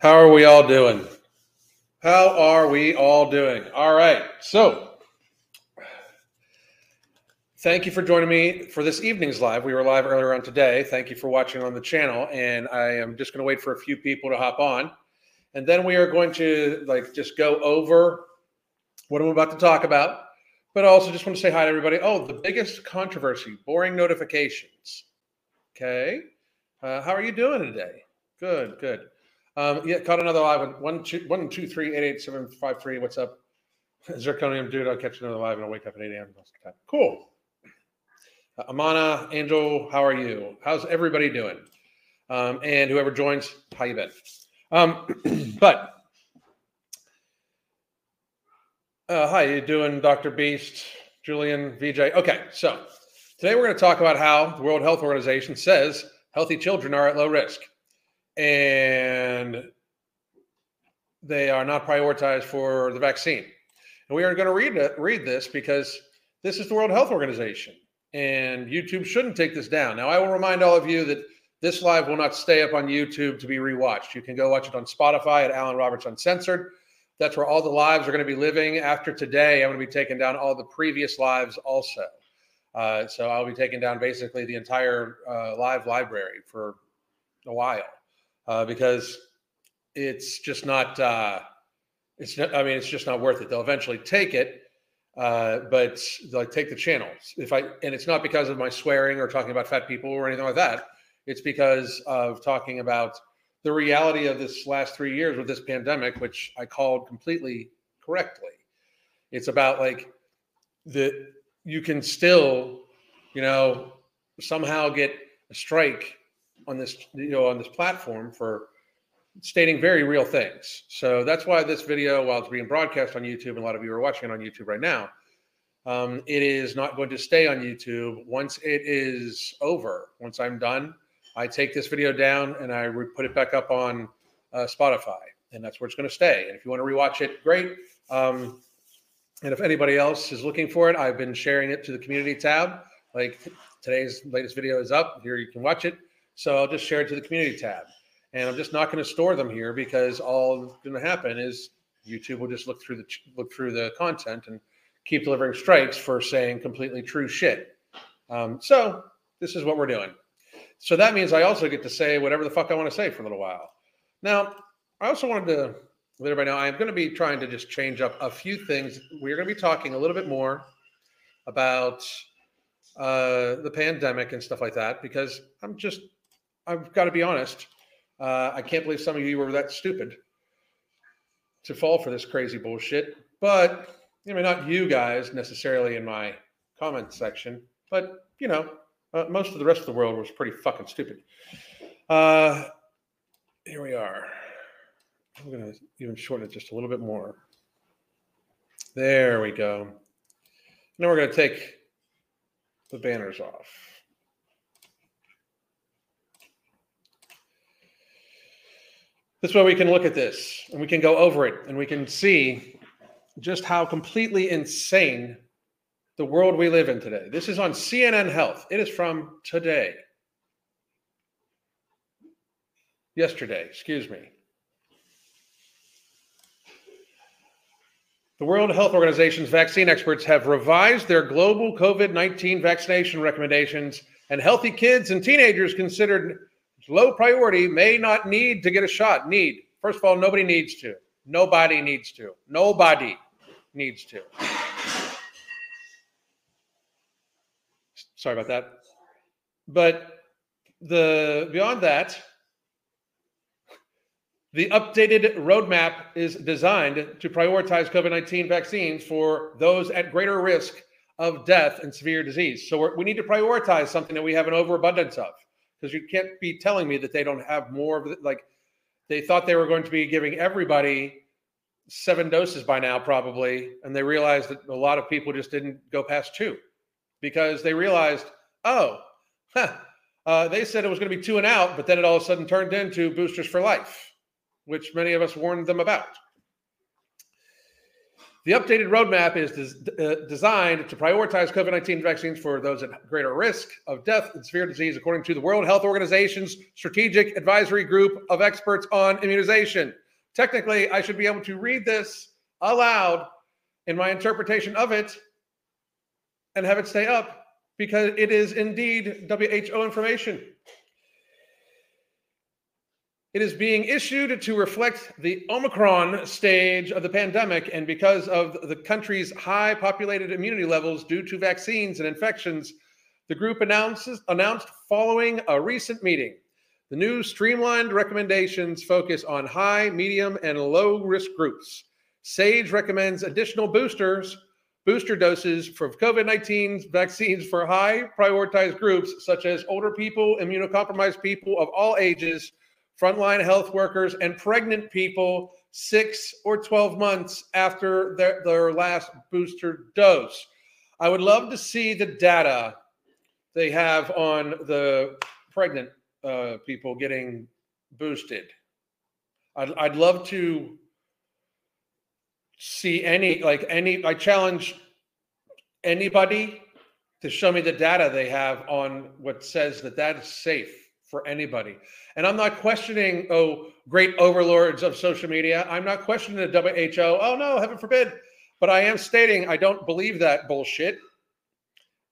How are we all doing? How are we all doing? All right. So, thank you for joining me for this evening's live. We were live earlier on today. Thank you for watching on the channel. And I am just going to wait for a few people to hop on. And then we are going to like just go over what I'm about to talk about. But I also just want to say hi to everybody. Oh, the biggest controversy, boring notifications. Okay. Uh, how are you doing today? Good, good. Um, yeah, caught another live one. One, two, one, two, three, eight, eight, seven, five, three. What's up? Zirconium, dude. I'll catch another live and I'll wake up at 8 a.m. Cool. Uh, Amana, Angel, how are you? How's everybody doing? Um, and whoever joins, how you been? Um, but uh, hi, you doing, Dr. Beast, Julian, VJ? Okay, so today we're going to talk about how the World Health Organization says healthy children are at low risk and they are not prioritized for the vaccine. And we are going to read read this because this is the World Health Organization, and YouTube shouldn't take this down. Now, I will remind all of you that this live will not stay up on YouTube to be rewatched. You can go watch it on Spotify at Alan Roberts Uncensored. That's where all the lives are going to be living. After today, I'm going to be taking down all the previous lives also. Uh, so I'll be taking down basically the entire uh, live library for a while uh, because it's just not. Uh, it's not, I mean, it's just not worth it. They'll eventually take it, uh, but they'll take the channels. If I and it's not because of my swearing or talking about fat people or anything like that. It's because of talking about the reality of this last three years with this pandemic, which I called completely correctly. It's about like that you can still, you know, somehow get a strike on this, you know, on this platform for stating very real things. So that's why this video, while it's being broadcast on YouTube, and a lot of you are watching it on YouTube right now, um, it is not going to stay on YouTube once it is over. Once I'm done, I take this video down and I re- put it back up on uh, Spotify, and that's where it's going to stay. And if you want to rewatch it, great. Um, and if anybody else is looking for it, I've been sharing it to the community tab. Like today's latest video is up here, you can watch it. So I'll just share it to the community tab. And I'm just not going to store them here because all that's going to happen is YouTube will just look through the look through the content and keep delivering strikes for saying completely true shit. Um, so this is what we're doing. So that means I also get to say whatever the fuck I want to say for a little while. Now, I also wanted to let everybody know I'm going to be trying to just change up a few things. We're going to be talking a little bit more about uh, the pandemic and stuff like that because I'm just, I've got to be honest. Uh, I can't believe some of you were that stupid to fall for this crazy bullshit. But I mean, not you guys necessarily in my comment section, but you know, uh, most of the rest of the world was pretty fucking stupid. Uh, here we are. I'm going to even shorten it just a little bit more. There we go. Now we're going to take the banners off. This way we can look at this and we can go over it and we can see just how completely insane the world we live in today. This is on CNN Health. It is from today. Yesterday, excuse me. The World Health Organization's vaccine experts have revised their global COVID 19 vaccination recommendations, and healthy kids and teenagers considered low priority may not need to get a shot. Need. First of all, nobody needs to. Nobody needs to. Nobody needs to. Sorry about that. But the beyond that, the updated roadmap is designed to prioritize COVID 19 vaccines for those at greater risk of death and severe disease. So we need to prioritize something that we have an overabundance of because you can't be telling me that they don't have more of it. Like they thought they were going to be giving everybody seven doses by now, probably. And they realized that a lot of people just didn't go past two because they realized, oh, huh, uh, they said it was going to be two and out, but then it all of a sudden turned into boosters for life, which many of us warned them about. The updated roadmap is des- uh, designed to prioritize COVID 19 vaccines for those at greater risk of death and severe disease, according to the World Health Organization's Strategic Advisory Group of Experts on Immunization. Technically, I should be able to read this aloud in my interpretation of it and have it stay up because it is indeed WHO information. It is being issued to reflect the Omicron stage of the pandemic and because of the country's high populated immunity levels due to vaccines and infections, the group announces announced following a recent meeting. The new streamlined recommendations focus on high, medium, and low risk groups. SAGE recommends additional boosters, booster doses for COVID 19 vaccines for high prioritized groups such as older people, immunocompromised people of all ages frontline health workers, and pregnant people six or 12 months after their, their last booster dose. I would love to see the data they have on the pregnant uh, people getting boosted. I'd, I'd love to see any, like any, I challenge anybody to show me the data they have on what says that that is safe for anybody. And I'm not questioning, oh, great overlords of social media. I'm not questioning the WHO. Oh, no, heaven forbid. But I am stating I don't believe that bullshit.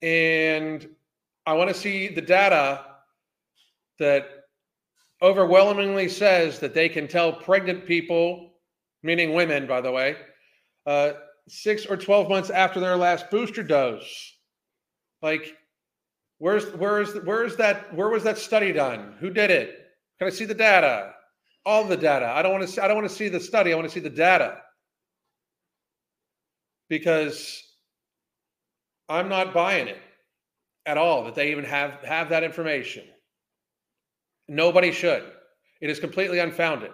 And I want to see the data that overwhelmingly says that they can tell pregnant people, meaning women, by the way, uh, six or 12 months after their last booster dose. Like, Where's where's where's that where was that study done? Who did it? Can I see the data? All the data. I don't want to see, I don't want to see the study. I want to see the data. Because I'm not buying it at all that they even have have that information. Nobody should. It is completely unfounded.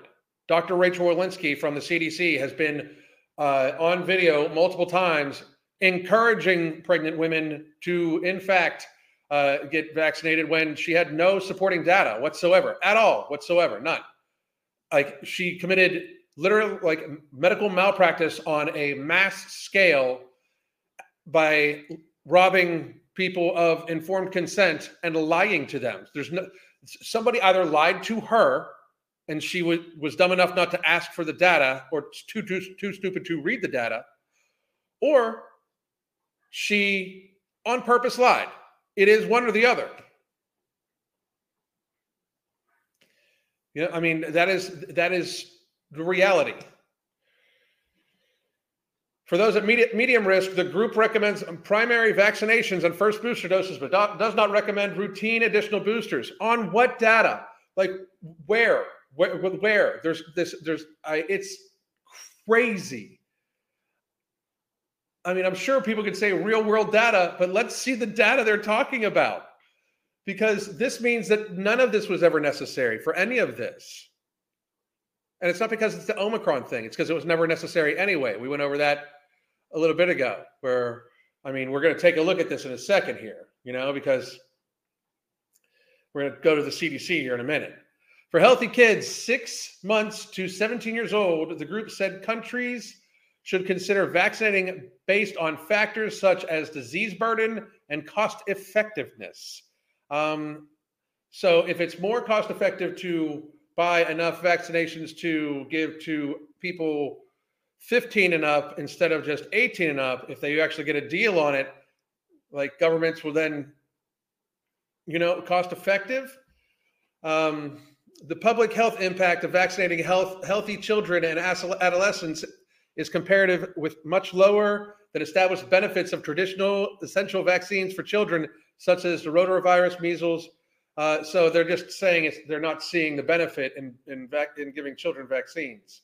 Dr. Rachel Walensky from the CDC has been uh, on video multiple times encouraging pregnant women to, in fact, uh, get vaccinated when she had no supporting data whatsoever, at all, whatsoever, none. Like she committed literal like medical malpractice on a mass scale by robbing people of informed consent and lying to them. There's no somebody either lied to her and she was, was dumb enough not to ask for the data or too, too, too stupid to read the data, or she on purpose lied. It is one or the other. Yeah, I mean that is that is the reality. For those at medium, medium risk, the group recommends primary vaccinations and first booster doses, but do, does not recommend routine additional boosters. On what data? Like where? Where? Where? There's this. There's. I, it's crazy. I mean, I'm sure people could say real world data, but let's see the data they're talking about because this means that none of this was ever necessary for any of this. And it's not because it's the Omicron thing, it's because it was never necessary anyway. We went over that a little bit ago, where, I mean, we're going to take a look at this in a second here, you know, because we're going to go to the CDC here in a minute. For healthy kids, six months to 17 years old, the group said countries should consider vaccinating based on factors such as disease burden and cost effectiveness. Um, so, if it's more cost effective to buy enough vaccinations to give to people 15 and up instead of just 18 and up, if they actually get a deal on it, like governments will then, you know, cost effective. Um, the public health impact of vaccinating health, healthy children and adolescents is comparative with much lower than established benefits of traditional essential vaccines for children, such as the rotavirus, measles. Uh, so they're just saying they're not seeing the benefit in in, vac- in giving children vaccines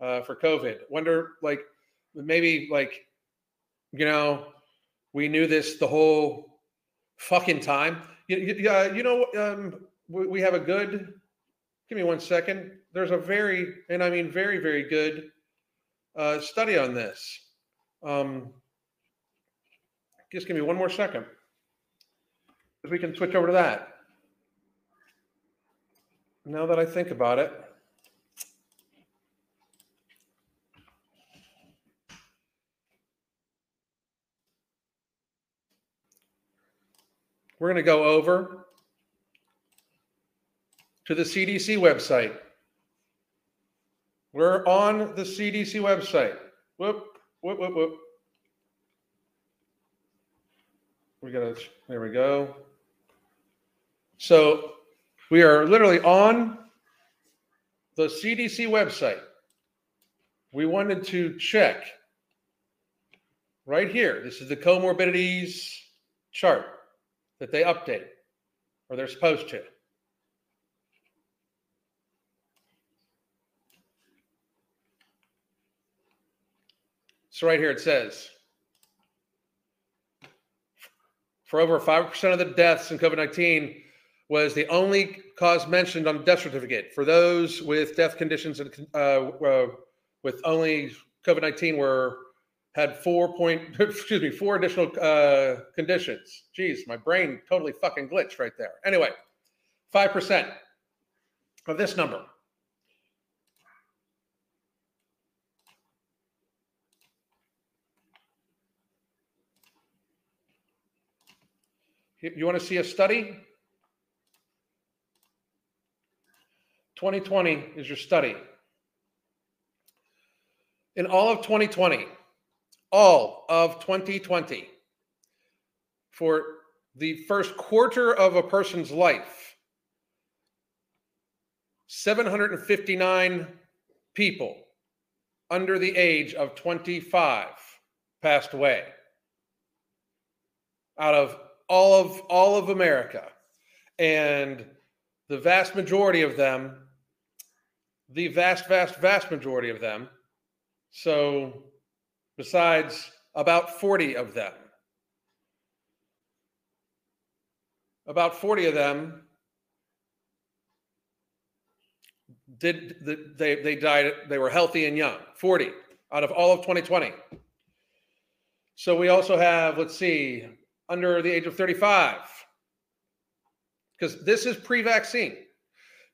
uh, for COVID. Wonder like maybe like you know we knew this the whole fucking time. You, you, uh, you know um, we, we have a good. Give me one second. There's a very and I mean very very good uh, study on this. Um, just give me one more second. Because we can switch over to that. Now that I think about it, we're going to go over to the CDC website. We're on the CDC website. Whoop, whoop, whoop, whoop. We got to, there we go. So we are literally on the CDC website. We wanted to check right here. This is the comorbidities chart that they update, or they're supposed to. So right here it says for over 5% of the deaths in COVID 19 was the only cause mentioned on the death certificate. For those with death conditions and uh, uh, with only COVID 19 were had four point excuse me four additional uh, conditions. Jeez, my brain totally fucking glitched right there. Anyway, five percent of this number You want to see a study? 2020 is your study. In all of 2020, all of 2020, for the first quarter of a person's life, 759 people under the age of 25 passed away out of all of all of America, and the vast majority of them, the vast, vast, vast majority of them. So, besides about forty of them, about forty of them did the, they they died they were healthy and young 40 out of all of 2020 so we also have let's see under the age of 35 because this is pre-vaccine.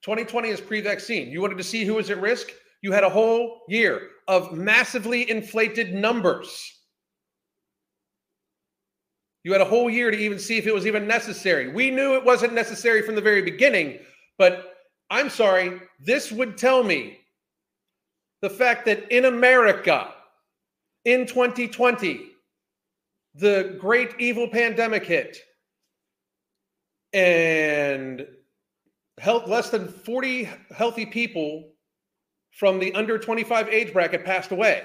2020 is pre-vaccine. You wanted to see who was at risk? You had a whole year of massively inflated numbers. You had a whole year to even see if it was even necessary. We knew it wasn't necessary from the very beginning but i'm sorry this would tell me the fact that in america in 2020 the great evil pandemic hit and health, less than 40 healthy people from the under 25 age bracket passed away.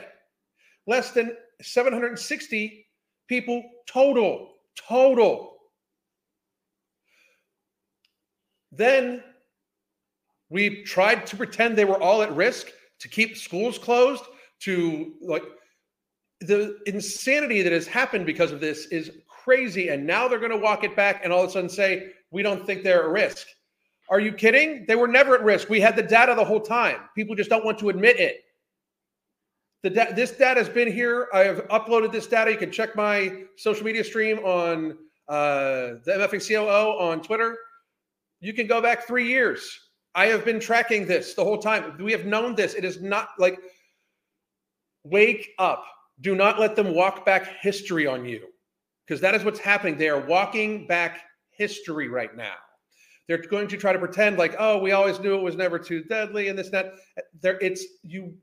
Less than 760 people total. Total. Then we tried to pretend they were all at risk to keep schools closed, to like the insanity that has happened because of this is crazy. And now they're going to walk it back and all of a sudden say, we don't think they're at risk. Are you kidding? They were never at risk. We had the data the whole time. People just don't want to admit it. The da- this data has been here. I have uploaded this data. You can check my social media stream on uh, the MFing COO on Twitter. You can go back three years. I have been tracking this the whole time. We have known this. It is not like wake up. Do not let them walk back history on you because that is what's happening. They are walking back history right now. They're going to try to pretend like, oh, we always knew it was never too deadly and this, that. There, it's you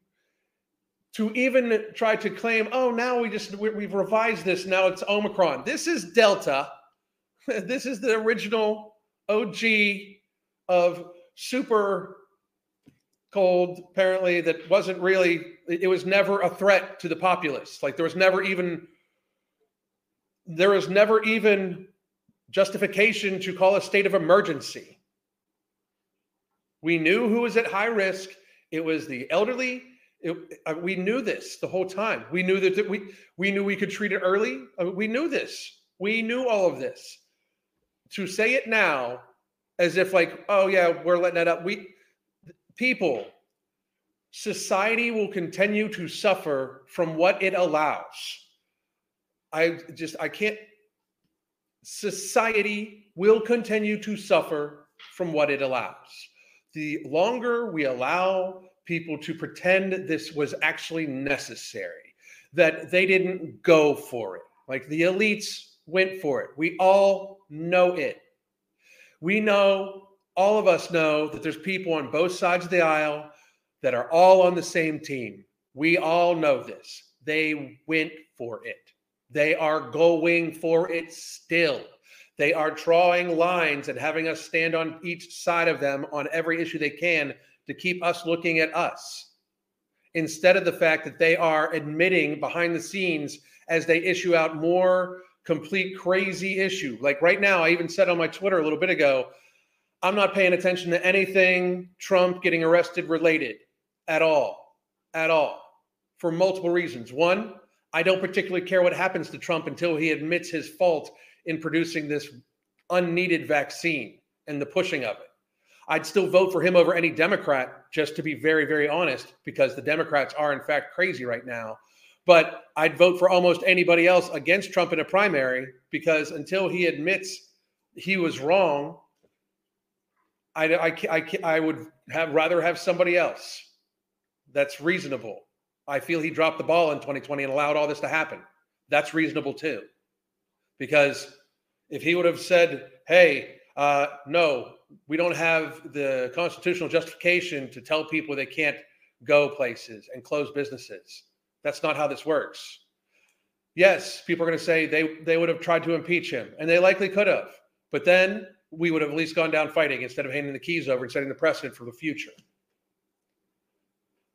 to even try to claim, oh, now we just we've revised this. Now it's Omicron. This is Delta. this is the original OG of super apparently that wasn't really it was never a threat to the populace. Like there was never even there was never even justification to call a state of emergency. We knew who was at high risk. It was the elderly. It, uh, we knew this the whole time. We knew that, that we we knew we could treat it early. Uh, we knew this. We knew all of this. To say it now as if like oh yeah we're letting that up we people, society will continue to suffer from what it allows. I just, I can't, society will continue to suffer from what it allows. The longer we allow people to pretend this was actually necessary, that they didn't go for it, like the elites went for it. We all know it. We know, all of us know that there's people on both sides of the aisle that are all on the same team. We all know this. They went for it. They are going for it still. They are drawing lines and having us stand on each side of them on every issue they can to keep us looking at us instead of the fact that they are admitting behind the scenes as they issue out more complete crazy issue. Like right now, I even said on my Twitter a little bit ago, I'm not paying attention to anything Trump getting arrested related at all, at all, for multiple reasons. One, I don't particularly care what happens to Trump until he admits his fault in producing this unneeded vaccine and the pushing of it. I'd still vote for him over any Democrat, just to be very, very honest, because the Democrats are, in fact, crazy right now. But I'd vote for almost anybody else against Trump in a primary because until he admits he was wrong, I, I, I, I would have rather have somebody else that's reasonable. I feel he dropped the ball in 2020 and allowed all this to happen. That's reasonable too. Because if he would have said, hey, uh, no, we don't have the constitutional justification to tell people they can't go places and close businesses. That's not how this works. Yes, people are going to say they they would have tried to impeach him, and they likely could have. But then we would have at least gone down fighting instead of handing the keys over and setting the precedent for the future.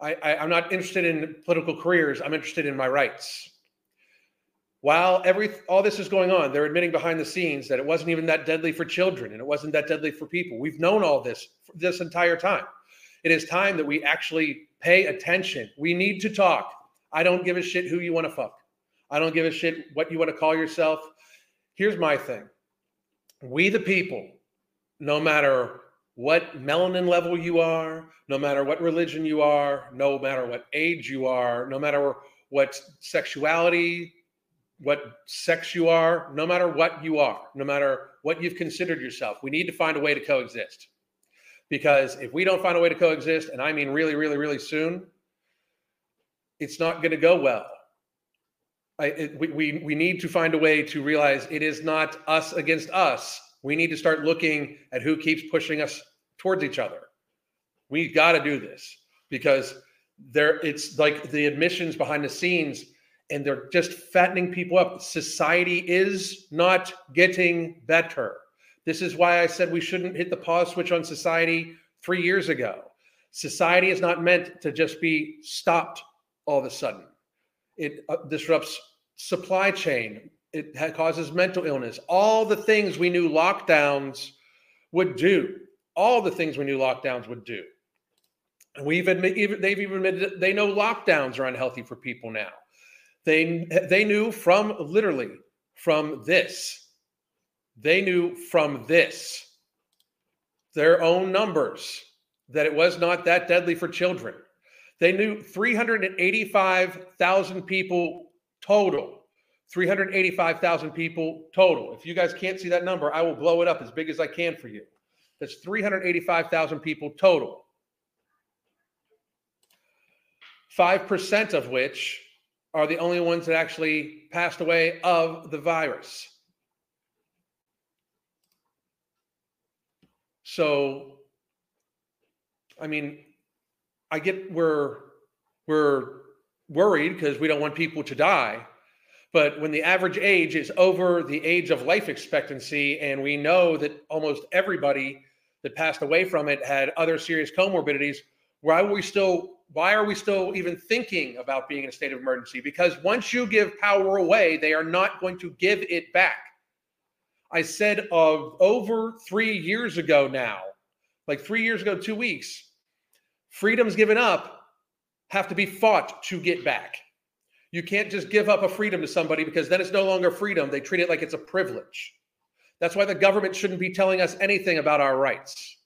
I, I, I'm not interested in political careers. I'm interested in my rights. While every all this is going on they're admitting behind the scenes that it wasn't even that deadly for children and it wasn't that deadly for people. We've known all this this entire time. It is time that we actually pay attention. We need to talk. I don't give a shit who you want to fuck. I don't give a shit what you want to call yourself. Here's my thing we the people no matter what melanin level you are no matter what religion you are no matter what age you are no matter what sexuality what sex you are, no matter what you are, no matter what you've considered yourself, we need to find a way to coexist. Because if we don't find a way to coexist, and I mean really, really, really soon, it's not going to go well. It, we, we, we need to find a way to realize it is not us against us. We need to start looking at who keeps pushing us towards each other. We've got to do this because there it's like the admissions behind the scenes and they're just fattening people up. Society is not getting better. This is why I said we shouldn't hit the pause switch on society three years ago. Society is not meant to just be stopped all of a sudden. It uh, disrupts supply chain. It causes mental illness. All the things we knew lockdowns would do. All the things we knew lockdowns would do. And we've admitted, they've even admitted they know lockdowns are unhealthy for people now. They, they knew from literally from this. They knew from this, their own numbers, that it was not that deadly for children. They knew 385,000 people total. 385,000 people total. If you guys can't see that number, I will blow it up as big as I can for you. That's 385,000 people total. 5% of which are the only ones that actually passed away of the virus. So, I mean, I get we're we're worried because we don't want people to die. But when the average age is over the age of life expectancy, and we know that almost everybody that passed away from it had other serious comorbidities, why are we still why are we still even thinking about being in a state of emergency? Because once you give power away, they are not going to give it back. I said of over three years ago now, like three years ago, two weeks, freedoms given up have to be fought to get back. You can't just give up a freedom to somebody because then it's no longer freedom. They treat it like it's a privilege. That's why the government shouldn't be telling us anything about our rights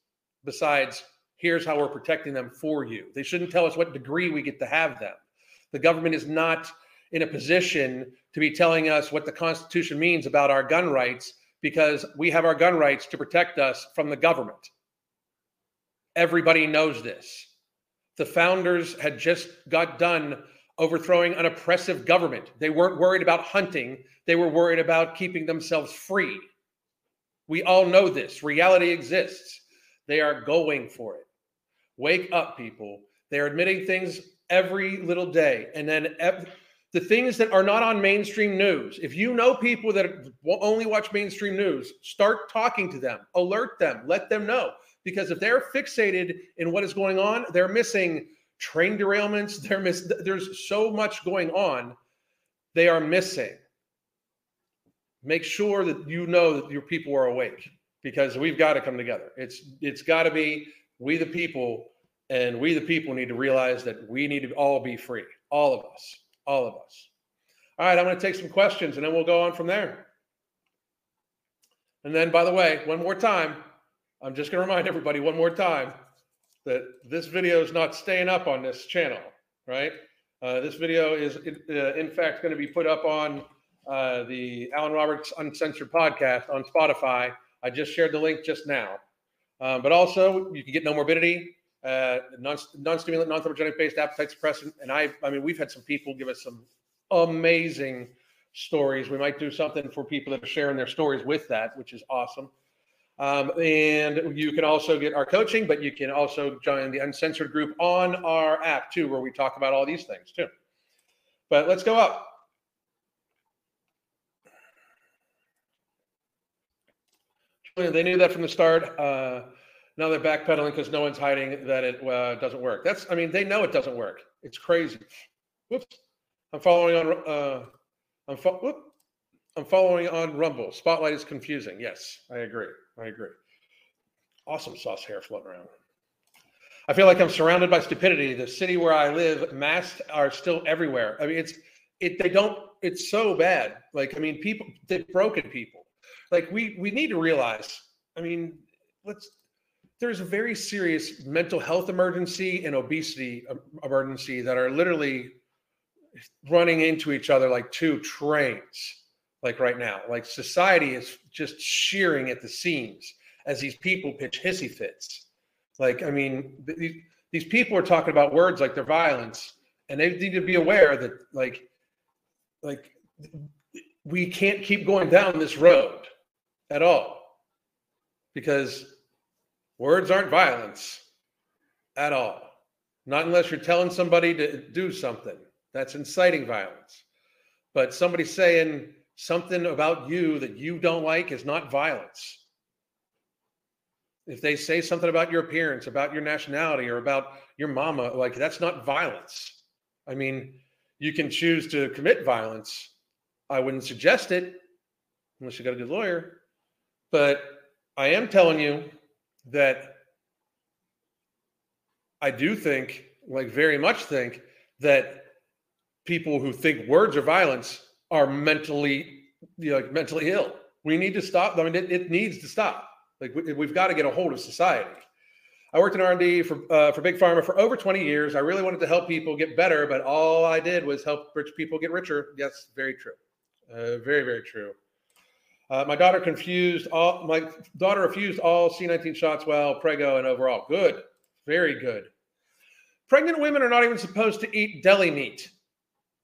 besides here's how we're protecting them for you. They shouldn't tell us what degree we get to have them. The government is not in a position to be telling us what the Constitution means about our gun rights because we have our gun rights to protect us from the government. Everybody knows this. The founders had just got done overthrowing an oppressive government. They weren't worried about hunting, they were worried about keeping themselves free. We all know this. Reality exists. They are going for it. Wake up, people. They're admitting things every little day. And then ev- the things that are not on mainstream news, if you know people that only watch mainstream news, start talking to them, alert them, let them know. Because if they're fixated in what is going on, they're missing train derailments. They're miss- there's so much going on, they are missing. Make sure that you know that your people are awake because we've got to come together. It's it's got to be we the people, and we the people need to realize that we need to all be free, all of us, all of us. All right, I'm going to take some questions and then we'll go on from there. And then, by the way, one more time, I'm just going to remind everybody one more time that this video is not staying up on this channel, right? Uh, this video is, uh, in fact, going to be put up on uh, the Alan Roberts Uncensored podcast on Spotify. I just shared the link just now. Um, but also, you can get Nomorbidity, uh, non, non-stimulant, non-thermogenic-based appetite suppressant. And I, I mean, we've had some people give us some amazing stories. We might do something for people that are sharing their stories with that, which is awesome. Um, and you can also get our coaching, but you can also join the uncensored group on our app too, where we talk about all these things too. But let's go up. They knew that from the start. Uh, now they're backpedaling because no one's hiding that it uh, doesn't work. That's, I mean, they know it doesn't work. It's crazy. Whoops. I'm following on. Uh, I'm, fo- whoop. I'm following on Rumble. Spotlight is confusing. Yes, I agree. I agree. Awesome sauce hair floating around. I feel like I'm surrounded by stupidity. The city where I live, masks are still everywhere. I mean, it's it. They don't. It's so bad. Like, I mean, people. They've broken people. Like, we we need to realize. I mean, let's. There's a very serious mental health emergency and obesity um, emergency that are literally running into each other like two trains like right now. Like society is just shearing at the seams as these people pitch hissy fits. Like, I mean, these, these people are talking about words like they're violence, and they need to be aware that, like, like we can't keep going down this road at all because words aren't violence at all. Not unless you're telling somebody to do something. That's inciting violence. But somebody saying, something about you that you don't like is not violence. If they say something about your appearance, about your nationality, or about your mama, like that's not violence. I mean, you can choose to commit violence. I wouldn't suggest it unless you got a good lawyer. But I am telling you that I do think, like very much think, that people who think words are violence are mentally you know, mentally ill. We need to stop. I mean, it, it needs to stop. Like we, have got to get a hold of society. I worked in R&D for uh, for big pharma for over 20 years. I really wanted to help people get better, but all I did was help rich people get richer. Yes, very true. Uh, very very true. Uh, my daughter confused all. My daughter refused all C19 shots Well, prego and overall good, very good. Pregnant women are not even supposed to eat deli meat.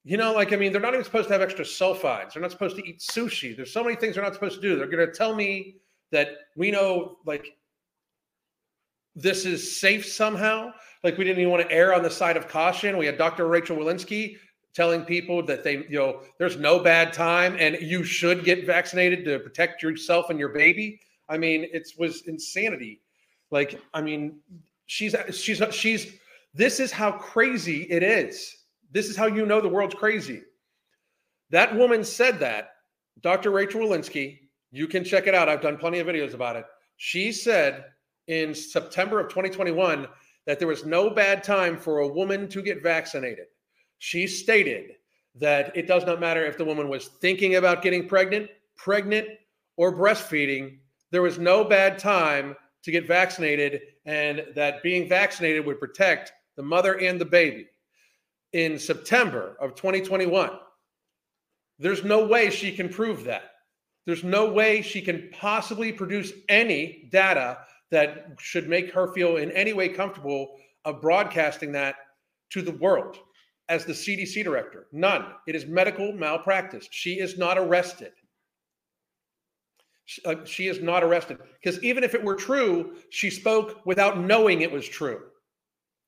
You know, like I mean, they're not even supposed to have extra sulfides. They're not supposed to eat sushi. There's so many things they're not supposed to do. They're going to tell me that we know like this is safe somehow. Like we didn't even want to err on the side of caution. We had Dr. Rachel Walensky telling people that they, you know, there's no bad time and you should get vaccinated to protect yourself and your baby. I mean, it was insanity. Like, I mean, she's she's she's this is how crazy it is this is how you know the world's crazy. That woman said that, Dr. Rachel Walensky, you can check it out. I've done plenty of videos about it. She said in September of 2021 that there was no bad time for a woman to get vaccinated. She stated that it does not matter if the woman was thinking about getting pregnant, pregnant, or breastfeeding. There was no bad time to get vaccinated, and that being vaccinated would protect the mother and the baby in September of 2021. There's no way she can prove that. There's no way she can possibly produce any data that should make her feel in any way comfortable of broadcasting that to the world as the CDC director. None. It is medical malpractice. She is not arrested. She, uh, is not arrested because even if it were true, she spoke without knowing it was true.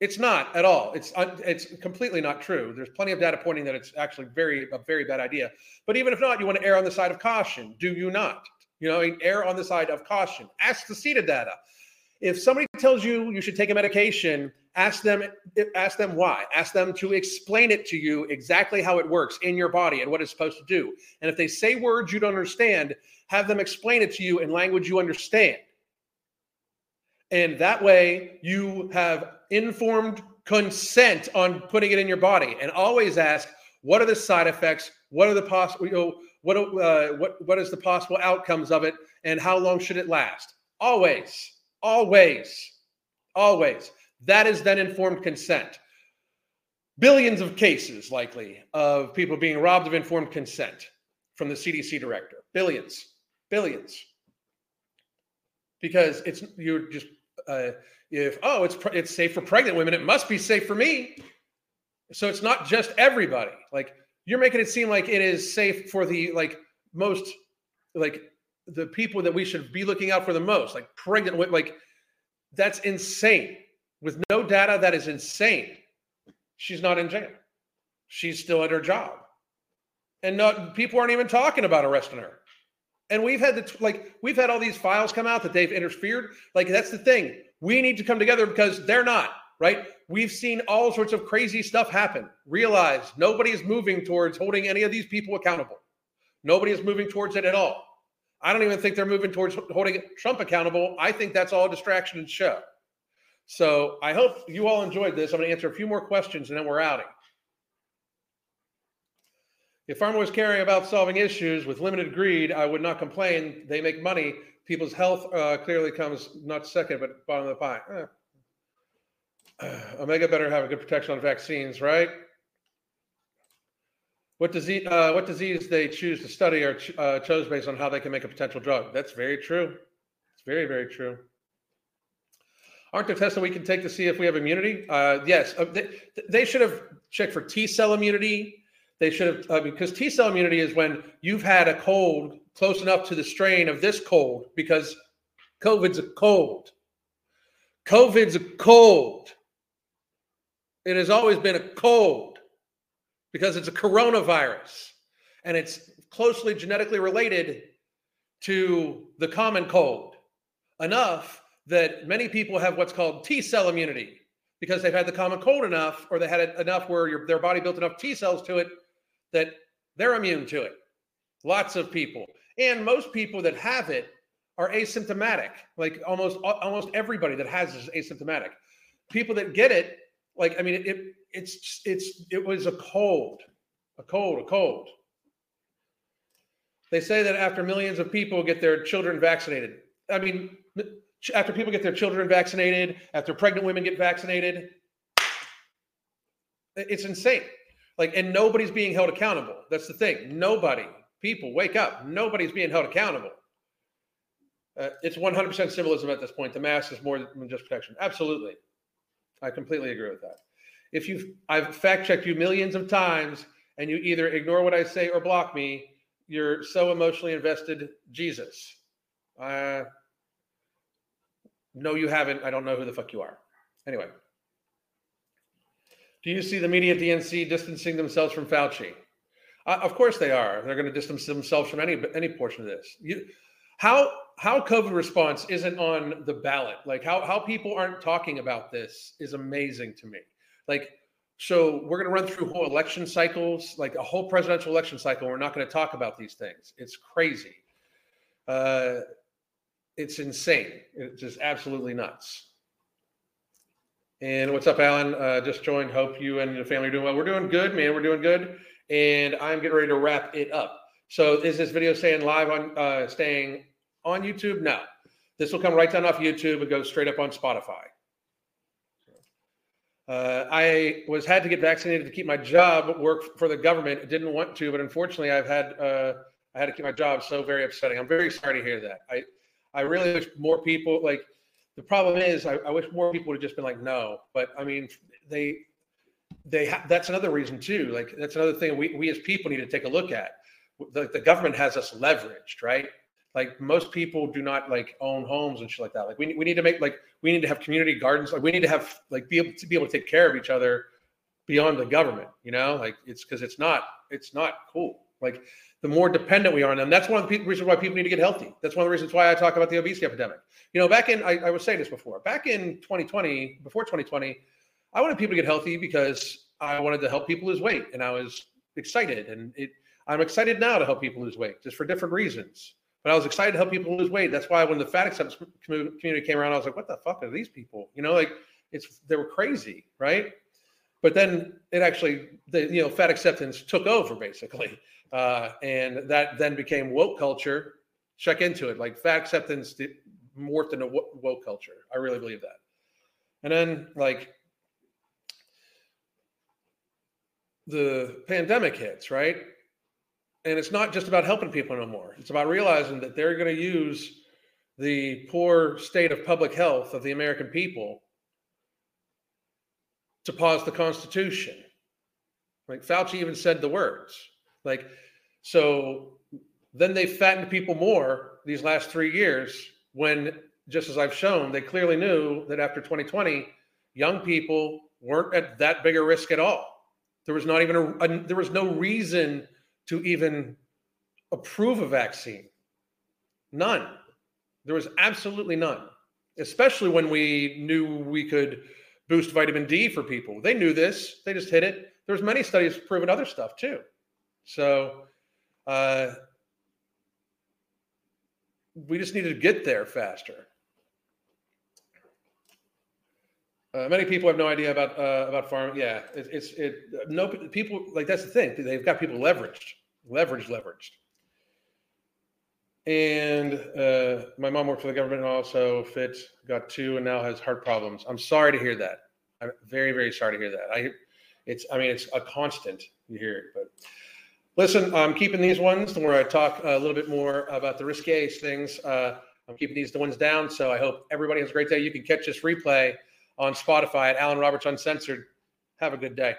It's not at all. It's it's completely not true. There's plenty of data pointing that it's actually very a very bad idea. But even if not, you want to err on the side of caution. Do you not? You know, err on the side of caution. Ask the CETA data. If somebody tells you you should take a medication, ask them ask them why. Ask them to explain it to you exactly how it works in your body and what it's supposed to do. And if they say words you don't understand, have them explain it to you in language you understand. And that way you have informed consent on putting it in your body. And always ask, what are the side effects? What are the possible, you know, what, uh, what, what is the possible outcomes of it? And how long should it last? Always, always, always. That is then informed consent. Billions of cases, likely, of people being robbed of informed consent from the CDC director. Billions, billions. Because it's you're just uh, if oh it's it's safe for pregnant women, it must be safe for me. So it's not just everybody. Like you're making it seem like it is safe for the like most like the people that we should be looking out for the most, like pregnant women. like that's insane. With no data, that is insane. She's not in jail. She's still at her job. And not people aren't even talking about arresting her. And we've had the like we've had all these files come out that they've interfered. Like that's the thing. We need to come together because they're not, right? We've seen all sorts of crazy stuff happen. Realize nobody is moving towards holding any of these people accountable. Nobody is moving towards it at all. I don't even think they're moving towards holding Trump accountable. I think that's all distraction and show. So I hope you all enjoyed this. I'm going to answer a few more questions and then we're outing. If pharma was caring about solving issues with limited greed, I would not complain. They make money. People's health uh, clearly comes not second, but bottom of the pie. Eh. Omega better have a good protection on vaccines, right? What disease, uh, what disease they choose to study or ch- uh, chose based on how they can make a potential drug. That's very true. It's very, very true. Aren't there tests that we can take to see if we have immunity? Yes. They, they should have checked for T cell immunity they should have uh, because T cell immunity is when you've had a cold close enough to the strain of this cold because COVID's a cold. COVID's a cold. It has always been a cold because it's a coronavirus and it's closely genetically related to the common cold enough that many people have what's called T cell immunity because they've had the common cold enough or they had it enough where your, their body built enough T cells to it that they're immune to it. Lots of people. And most people that have it are asymptomatic. Like almost almost everybody that has is asymptomatic. People that get it, like I mean, it, it it's it's it was a cold, a cold, a cold. They say that after millions of people get their children vaccinated. I mean, after people get their children vaccinated, after pregnant women get vaccinated, it's insane. Like, and nobody's being held accountable. That's the thing. Nobody, people, wake up. Nobody's being held accountable. Uh, it's 100% symbolism at this point. The mask is more than just protection. Absolutely. I completely agree with that. If you've, I've fact checked you millions of times and you either ignore what I say or block me, you're so emotionally invested. Jesus. Uh, no, you haven't. I don't know who the fuck you are. Anyway. Do you see the media at the NC distancing themselves from Fauci? Uh, of course they are. They're going to distance themselves from any any portion of this. You, how how COVID response isn't on the ballot? Like how how people aren't talking about this is amazing to me. Like so we're going to run through whole election cycles, like a whole presidential election cycle. We're not going to talk about these things. It's crazy. Uh, it's insane. It's just absolutely nuts. And what's up, Alan? Uh, just joined. Hope you and your family are doing well. We're doing good, man. We're doing good. And I'm getting ready to wrap it up. So is this video staying live on uh, staying on YouTube? No. This will come right down off YouTube and go straight up on Spotify. Uh, I was had to get vaccinated to keep my job, work for the government. Didn't want to, but unfortunately, I've had uh, I had to keep my job. So very upsetting. I'm very sorry to hear that. I I really wish more people like the problem is, I, I wish more people would have just been like, no. But I mean, they they ha- that's another reason too. Like that's another thing we we as people need to take a look at. The, the government has us leveraged, right? Like most people do not like own homes and shit like that. Like we we need to make like we need to have community gardens. Like we need to have like be able to be able to take care of each other beyond the government. You know, like it's because it's not it's not cool. Like the more dependent we are on them. That's one of the reasons why people need to get healthy. That's one of the reasons why I talk about the obesity epidemic. You know, back in I, I was saying this before. Back in 2020, before 2020, I wanted people to get healthy because I wanted to help people lose weight, and I was excited. And it, I'm excited now to help people lose weight, just for different reasons. But I was excited to help people lose weight. That's why when the fat acceptance community came around, I was like, "What the fuck are these people?" You know, like it's they were crazy, right? But then it actually, the you know, fat acceptance took over basically, uh, and that then became woke culture. Check into it, like fat acceptance morphed into woke culture. I really believe that. And then like the pandemic hits, right? And it's not just about helping people no more. It's about realizing that they're going to use the poor state of public health of the American people to pause the Constitution. Like Fauci even said the words. Like, so then they fattened people more these last three years when, just as I've shown, they clearly knew that after 2020, young people weren't at that big a risk at all. There was not even a, a there was no reason to even approve a vaccine. None. There was absolutely none. Especially when we knew we could boost vitamin D for people. They knew this. They just hit it. There's many studies proving other stuff too. So uh, we just need to get there faster. Uh, many people have no idea about uh, about pharma. Yeah, it, it's it. No people like that's the thing. They've got people leveraged, leveraged, leveraged. And uh, my mom worked for the government and also fit, got two, and now has heart problems. I'm sorry to hear that. I'm very, very sorry to hear that. I, it's, I mean, it's a constant. You hear it, but listen, I'm keeping these ones where I talk a little bit more about the risque things. Uh, I'm keeping these the ones down. So I hope everybody has a great day. You can catch this replay on Spotify at Alan Roberts Uncensored. Have a good day.